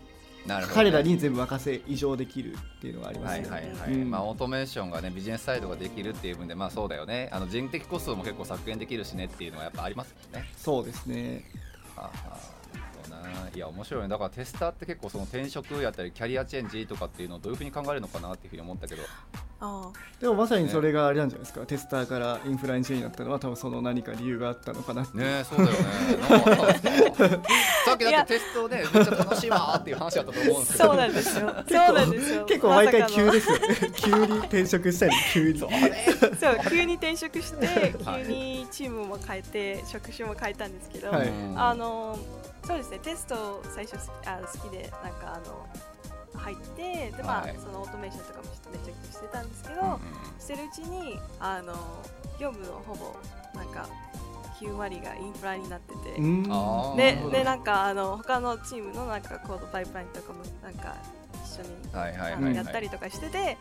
なるほどね。彼らに全部任せ異常できるっていうのがありますはいね。はいはい、うん。まあオートメーションがねビジネスサイドができるっていう分でまあそうだよね。あの人的コストも結構削減できるしねっていうのはやっぱありますもんね。そうですね。ああ。な。いや面白い。ねだからテスターって結構その転職やったりキャリアチェンジとかっていうのをどういうふうに考えるのかなっていうふうに思ったけど。あでもまさにそれがあれなんじゃないですか、テスターからインフラエンジニアになったのは多分その何か理由があったのかなって。ねえそうだよね さっきだってテストでめっちゃ楽しいわーっていう話だったと思うんですけどそうなんですよ。そうなんですよ。結構毎回急ですよね。急に転職したり急に。あれそう急に転職して はい急にチームも変えて職種も変えたんですけど、はいあのそうですねテスト最初好きあ好きでなんかあの入ってでまあ、はい。そのオートメーションとかもめちゃくちゃしてたんですけど、うんうんしてるうちにあの業務のほぼなんか9割がインフラになってて。うん。ででなんかあの他のチームのなんかコードパイプラインとかもなんか一緒にやったりとかしてて、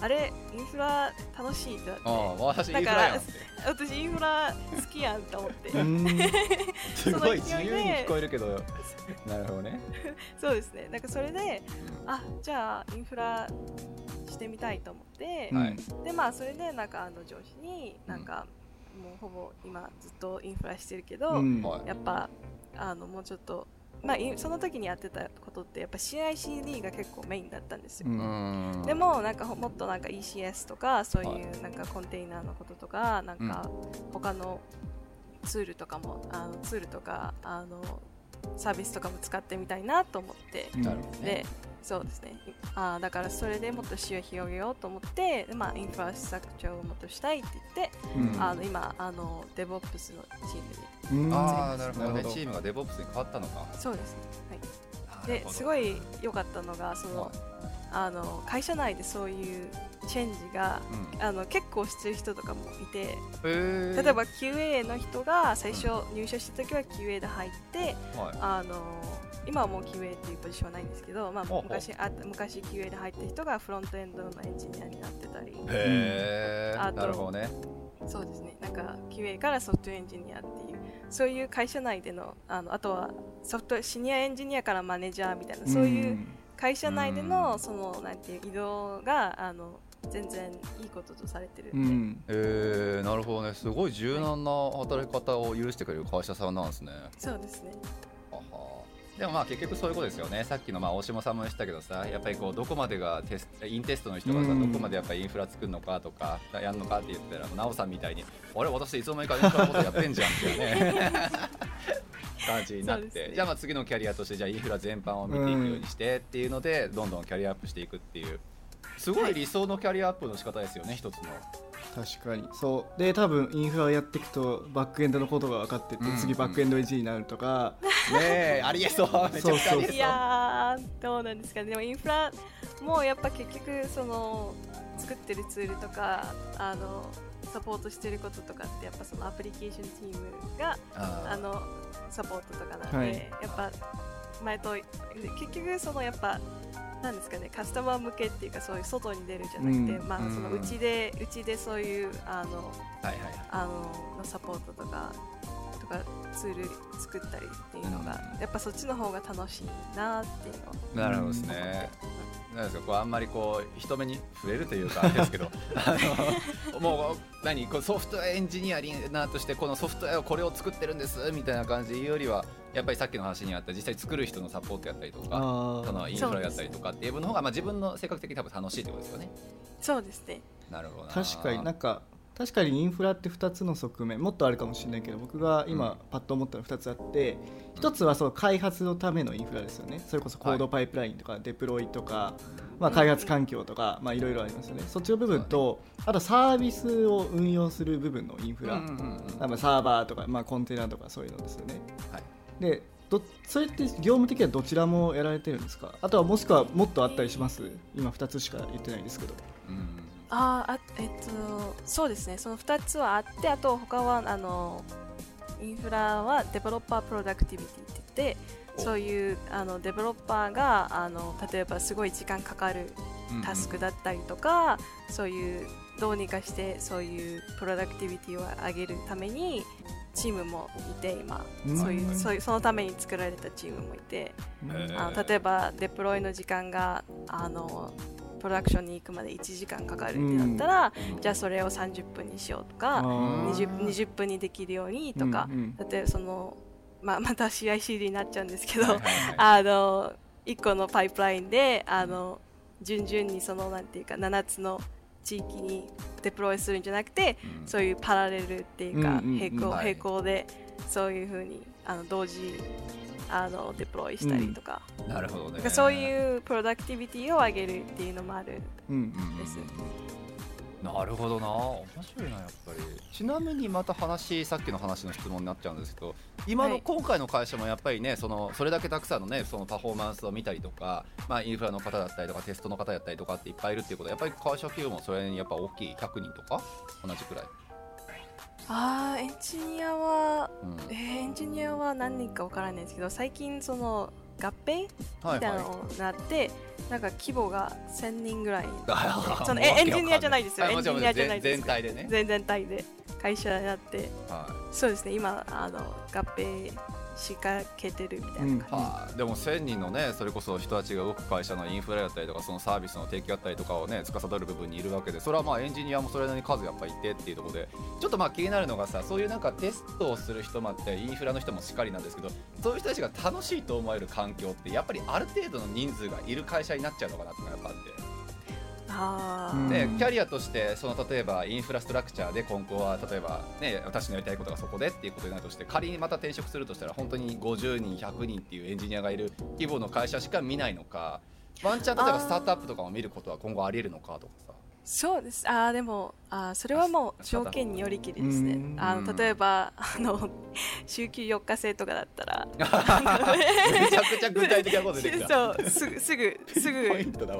あれインフラ楽しいってなって。ああ私インフラ私インフラ好きやんと思って、うん。すごい自その勢いで由に聞こえるけど。なるほどね。そうですね。なんかそれであじゃあインフラしてみたいと思って、うんはい。でまあそれでなんかあの上司になんか、もうほぼ今ずっとインフラしてるけど、うん。はい。やっぱあのもうちょっとまあ、いその時にやってたことってやっぱ CICD が結構メインだったんですよ、でもなんかほもっとなんか ECS とかそうはい。いうなんかコンテイナーのこととかなんか他のツールとかもあのツールとかあのサービスとかも使ってみたいなと思って。うん。なるほどね。でそうですね。あーだからそれでもっと視野を広げようと思ってでまあインフラストラクチャーをもっとしたいって言って、うん。あの今あの DevOps のチームに。うん。ああなるほどね。チームが DevOps に変わったのか。そうです。ねはい。ですごい良かったのがその、はいあの会社内でそういうチェンジがうん。あの結構してる人とかもいてへー。例えば QA の人が最初入社した時は QA で入ってはい。あの今はもう QA っていうポジションはないんですけど、まあ、昔あ昔 QA で入った人がフロントエンドのエンジニアになってたり。へえあとなるほどね。そうですね。なんか QA からソフトエンジニアっていうそういう会社内でのあのあとはソフトシニアエンジニアからマネージャーみたいなそういう会社内でうん。のそのなんていう移動があの全然いいこととされてるんで、う。ん。えー、なるほどね。すごい柔軟な働き方を許してくれる会社さんなんですね。そうですね。はは。でもまあ結局そういうことですよね。さっきのまあ大島さんも言ってたけどさやっぱりこうどこまでがテスインテストの人がさうん。どこまでやっぱりインフラ作るのかとかやるのかって言ったら奈緒さんみたいにあれ私いつの間にかインフラのことやってんじゃんっていうね 感じになって、ね。じゃあまあ次のキャリアとしてじゃあインフラ全般を見ていくようにしてっていうので、どんどんキャリアアップしていくっていうすごい理想のキャリアアップの仕方ですよね一つの。確かに。そう。で多分インフラをやっていくとバックエンドのことが分かってって、うん。次バックエンドエンジニアになるとか、ねえありえそうめちゃくちゃ。ありえそう。いやーどうなんですかね。でもインフラもやっぱ結局その作ってるツールとかあのサポートしてることとかってやっぱそのアプリケーションチームがああのサポートとかなんで、はい。やっぱ前と結局そのやっぱなんですかねカスタマー向けっていうかそういう外に出るじゃなくて、うん。まあそのうちでうちでそういうあのはいはい。あののサポートとかとかツール作ったりっていうのが、うんやっぱそっちの方が楽しいなっていうのをなるほどですね。なんですかこうあんまりこう人目に触れるというかあれですけど あのもう何こうソフトウェアエンジニアリンナーとしてこのソフトウェアをこれを作ってるんですみたいな感じで言うよりはやっぱりさっきの話にあった実際作る人のサポートやったりとかあそのインフラやったりとかっていうの方がまあ自分の性格的に多分楽しいってことですよね。そうですねなるほどな。確かになんか確かにインフラって2つの側面もっとあるかもしれないけど僕が今パッと思ったの2つあって、1つはその開発のためのインフラですよね。それこそコードパイプラインとかデプロイとか、まあ、開発環境とかまあいろいろありますよね。そっちの部分とあとサービスを運用する部分のインフラ、まあサーバーとか、まあ、コンテナとかそういうのですよね。はい。でどそれって業務的にはどちらもやられてるんですか？あとはもしくはもっとあったりします？今2つしか言ってないんですけど。うんあーあえっとそうですね。その2つはあってあと他はあのインフラは developer productivity って言ってお。そういうあのデベロッパーがあの例えばすごい時間かかるタスクだったりとか、そういうどうにかしてそういうプロダクティビティを上げるためにチームもいて今、うん。そういうそういうそのために作られたチームもいて、あの例えばデプロイの時間があのプロダクションに行くまで1時間かかるってなったら、じゃあそれを30分にしようとかあー。20, 20分にできるようにとか、うんうん例えばその、まあ、また CICD になっちゃうんですけど、はいはいはい。あの1個のパイプラインであの順々にそのなんていうか7つの地域にデプロイするんじゃなくて、うん。そういうパラレルっていうか、うんうんうん。並行、はい。並行でそういうふうにあの同時あのデプロイしたりとか,、なるほどね。そういうプロダクティビティを上げるっていうのもあるうんうんですなるほどな。面白いなやっぱり。ちなみにまた話さっきの話の質問になっちゃうんですけど今の、はい。今回の会社もやっぱりねそのそれだけたくさんのねそのパフォーマンスを見たりとか、まあ、インフラの方だったりとかテストの方だったりとかっていっぱいいるっていうことはやっぱり会社規模もそれにやっぱ大きい100人とか？同じくらい、あーエンジニアは、うん。えーエンジニアは何人かわからないですけど最近その合併はいみたいなはのになって、なんか規模が1000人ぐらい。いそのえエンジニアじゃないですよ。エンジニアじゃないです全全体でね、全全体で。会社になって。はそうですね。今あの合併仕掛けてるみたいな感いはい、でも1000人のねそれこそ人たちが動く会社のインフラだったりとかそのサービスの提供だったりとかをね司る部分にいるわけでそれはまあエンジニアもそれなりに数やっぱいてっていうところでちょっとまあ気になるのがさそういうなんかテストをする人もあってインフラの人もしっかりなんですけどそういう人たちが楽しいと思える環境ってやっぱりある程度の人数がいる会社になっちゃうのかなってやっぱあって。でキャリアとしてその例えばインフラストラクチャーで今後は例えば、ね、私のやりたいことがそこでっていうことになるとして仮にまた転職するとしたら本当に50人100人っていうエンジニアがいる規模の会社しか見ないのかワンチャン例えばスタートアップとかを見ることは今後ありえるのかとか。そうです。あーでもあーそれはもうあ条件によりきりですね。うん。あの例えばあの 週休4日制とかだったら めちゃくちゃ具体的なこと出てきた。そうすぐすぐすぐ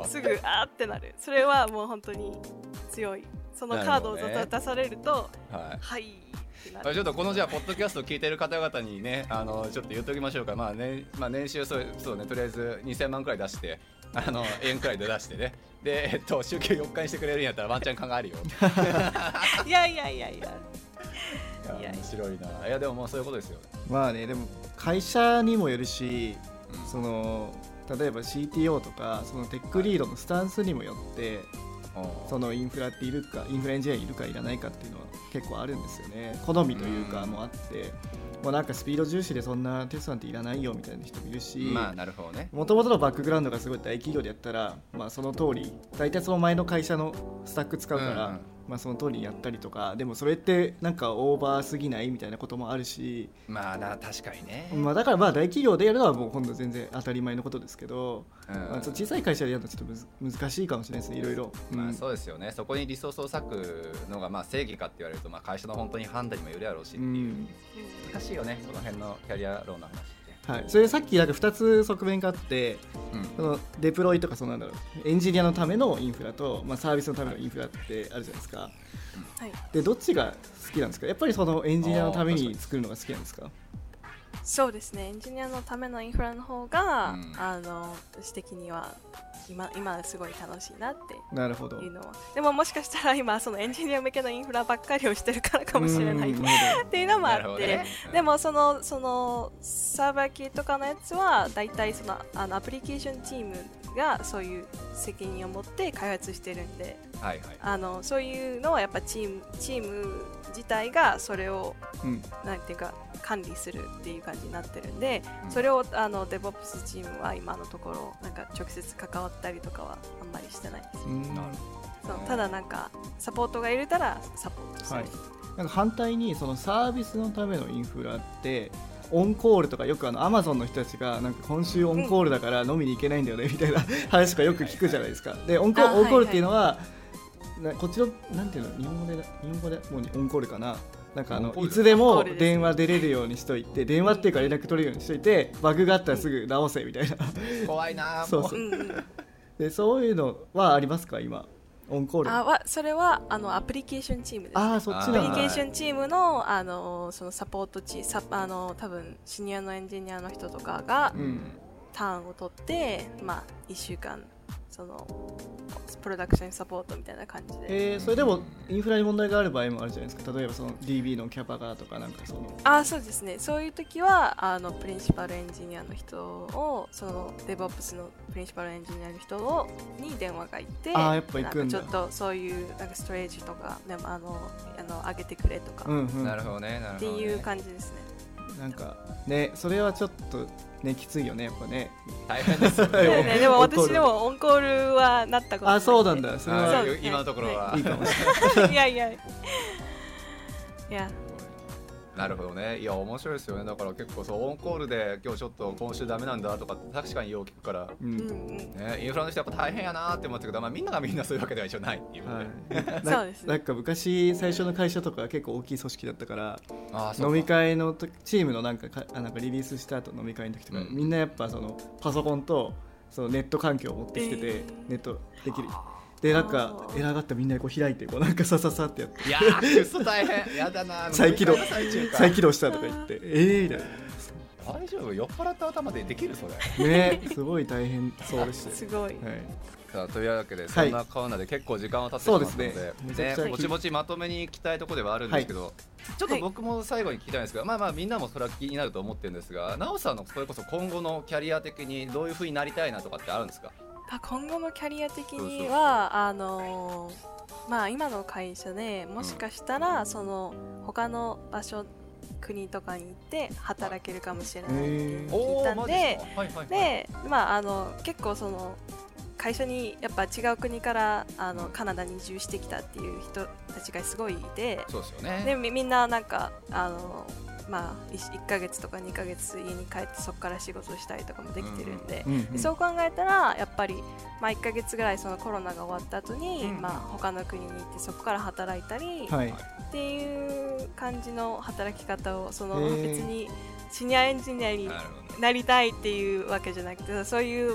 すぐあーってなる。それはもう本当に強い。そのカードを出されるとはい。はいってなまあるちょっとこのじゃあポッドキャストを聞いてる方々にねあのちょっと言っておきましょうか。まあねまあ年収そうそうねとりあえず2000万くらい出してあの円くらいで出してね。でえっと週休4日にしてくれるんやったらワンチャン考えるよ。いやいやいやいや。いやいや面白いな。いやでももうそういうことですよ。ねまあねでも会社にもよるしうん。その例えば CTO とかそのテックリードのスタンスにもよってそのインフラっているかインフラエンジニアいるかいらないかっていうのは結構あるんですよね。好みというかうんもあってもうなんかスピード重視でそんなテストなんていらないよみたいな人もいるしまあなるほどね。もともとのバックグラウンドがすごい大企業でやったら、まあ、その通り大体その前の会社のスタック使うから、まあ、その通りにやったりとかでもそれってなんかオーバーすぎないみたいなこともあるし、まあな確かにね、まあ、だからまあ大企業でやるのはもう今度全然当たり前のことですけど、うん。まあ、ちょっと小さい会社でやるのはちょっとむず難しいかもしれないですねいろいろ。まあそうですよね。そこにリソースを割くのがまあ正義かって言われるとまあ会社の本当に判断にもよるやろうしってう。いうん。難しいよねこの辺のキャリアローンの話。はい、それさっきなんか2つ側面があってうん。そのデプロイとかそうなんだろう。エンジニアのためのインフラと、まあ、サービスのためのインフラってあるじゃないですか。はい、でどっちが好きなんですか？やっぱりそのエンジニアのために作るのが好きなんですか？そうですね。エンジニアのためのインフラの方が、うん。あの私的には今今すごい楽しいなってなるほど。いうのは。でももしかしたら今そのエンジニア向けのインフラばっかりをしてるからかもしれない。っていうのもあなって、ね。でもそのそのサーバー系とかのやつは大体そのあのアプリケーションチームがそういう責任を持って開発してるんではいはい。あのそういうのはやっぱチームチーム自体がそれをうん。なんていうか管理するっていう感じになってるんで、うん。それをあの DevOps チームは今のところなんか直接関わったりとかはあんまりしてないです、うん。なるそうただなんかサポートが入れたらサポートする、はい。なんか反対にそのサービスのためのインフラってオンコールとかよくあのアマゾンの人たちがなんか今週オンコールだから飲みに行けないんだよねみたいな話とかよく聞くじゃないですか。でオンコあオンコールはいっていうのは、なこっちのなんていうの？日本語で日本語でもうオンコールかな？なんかあのいつでも電話出れるようにしといて電話っていうか連絡取れるようにしといてバグがあったらすぐ直せみたいな。怖いなそうそう。でそういうのはありますか？今オンコール。あわそれはあのアプリケーションチームですあーそっちアプリケーションチームのあのそのサポートチサあの多分シニアのエンジニアの人とかがうん。ターンを取って、まあ、1週間その production support みたいな感じで、えー、それでもインフラに問題がある場合もあるじゃないですか。例えばその DB のキャパがとかなんかその。あそうですね。そういう時はあの principal engineer の人をその DevOps の principal engineer の人をに電話が行ってあーやっぱ行くんだ。なんかちょっとそういうなんかストレージとかでもあのあの上げてくれとか、っうんうん。なるほどねなるほど、ね、ていう感じですねなんかねそれはちょっとねきついよねやっぱね。大変ですよね。でも私でもオンコールはなったことあそうなんだ。それあはそうー今のところは、いいかもしれない。いやいや。いやなるほどね。いや面白いですよね。だから結構そうオンコールで今日ちょっと今週ダメなんだとかって確かによう聞くから、ううんね、インフラの人やっぱ大変やなって思った。けど、まあ、みんながみんなそういうわけでは一応ない。ってい。うね、はい、なそうですね。なんか昔最初の会社とかは結構大きい組織だったからあーそうか。飲み会のとチームのなんかかあなんかリリースした後飲み会の時とか、うん。みんなやっぱそのパソコンとそのネット環境を持ってきてて、えー。ネットできるでなんかあー。偉がったみんなでこう開いてこうなんかさささってやって。いやーく大変。やだな 再起動。再起動したとか言って。ええみたい大丈夫？酔っ払った頭でできるそれ。なねすごい大変そうでしたよ。すごい。はい。さあというわけでそんなカウナで結構時間を経ってしまったので,、ね。めちゃくちゃぼちぼちまとめに行きたいところではあるんですけど、ちょっと僕も最後に聞きたいんですけど、まあまあみんなもそれは気になると思ってるんですが奈緒さんのそれこそ今後のキャリア的にどういうふうになりたいなとかってあるんですか？あ今後のキャリア的にはあのーまあ今の会社でもしかしたら、その他の場所国とかに行って働けるかもしれないって聞いたんではいはいはい。でまああの結構その会社にやっぱ違う国からあのカナダに移住してきたっていう人たちがすごいいてそうですよね。でみみんななんかあのまあ 1, 1ヶ月とか2ヶ月家に帰ってそこから仕事したりとかもできてるんで、うんうんでそう考えたらやっぱり、まあ、1ヶ月ぐらいそのコロナが終わった後に、うんまあ他の国に行ってそこから働いたり、はい。っていう感じの働き方をその別にシニアエンジニアになりたいっていうわけじゃなくてそういう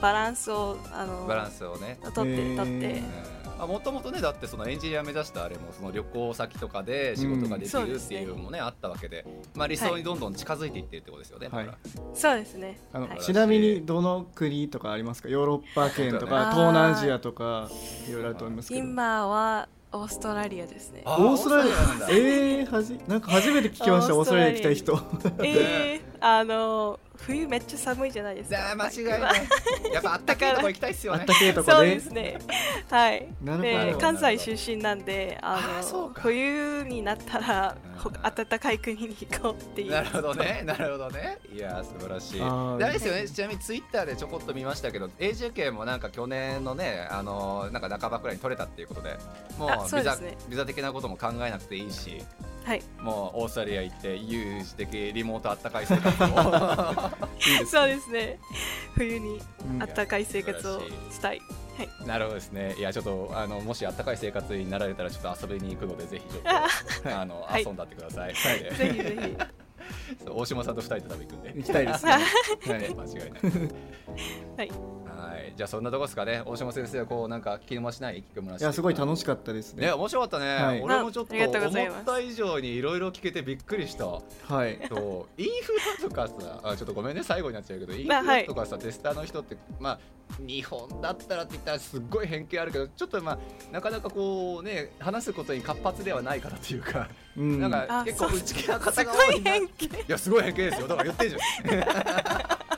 バランスをあのバランスをね。取って取ってもともとねだってそのエンジニア目指したあれもその旅行先とかで仕事ができるっていうのもね,、あったわけで、まあ、理想にどんどん近づいていってるってことですよね、はい。そうですね。あのはい。ちなみにどの国とかありますか？ヨーロッパ圏とか、東南アジアとかいろいろあると思いますけど。今はオーストラリアですね。あオーストラリア？なんだ。えー、はじなんか初めて聞きました。オーストラリア行きたい人。えー、あの冬めっちゃ寒いじゃないですか。間違いない やっぱあったかいとこ行きたいっすよねあったけえとこそうでですね。はい。なるほどで関西出身なんで、あのあそうか冬になったら暖かい国に行こうっていう。なるほどね、なるほどね。いやー、素晴らしい。ですよね、ちなみにツイッターでちょこっと見ましたけど、永住権もなんか去年のね、あのーなんか半ばくらいに取れたっていうことで、もあうビザビザ的なことも考えなくていいし、はい。もうオーストラリア行って、有事的リモートあったかい生活を。いいです そうですね。冬にうん暖かい生活をしたい。なるほどですね。いや、ちょっと、あの、もしあったかい生活になられたら、ちょっと遊びに行くので、ぜひちょっと、あの、はい遊んだってください。ぜひぜひ。そう大島さんと二人で食べ行くんで。行きたいですねはい、間違いない。はい。はい、じゃあそんなとこですかね。大島先生はこうなんか聞き逃しない聞き漏らしいやすごい楽ししかったですね。ね、面白かったね。はい。俺もちょっと思った以上にいろいろ聞けてびっくりした。はい。そう。インフラとかさあちょっとごめんね。最後になっちゃうけどインフラとかさ、テスターの人ってまあ日本だったらって言ったらすっごい偏見あるけどちょっとまあなかなかこうね話すことに活発ではないからっていうか、うん。なんかあ結構内気な方すが多いな。いやすごい偏見ですよ。だから言ってんじゃん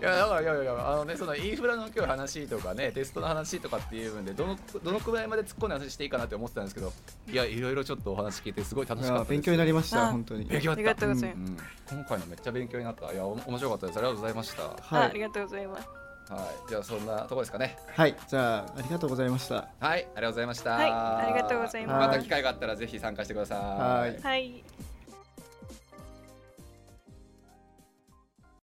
いやだからいやいやいやあのねそのインフラの今日話とかねテストの話とかっていう部分でどのどのくらいまで突っ込んで話していいかなって思ってたんですけどいやいろいろちょっとお話聞いてすごい楽いしかったです。や勉強になりましたあ本当に。勉強ありがとうございます。うん、今回のめっちゃ勉強になった。いやお面白かったです。ありがとうございました。ははい。あありがとうございます。い。じゃあそんなとこですかね。はい。じゃあありがとうございました。はい。ありがとうございました。はい。ありがとうございます。また機会があったらぜひ参加してください。はい。はい。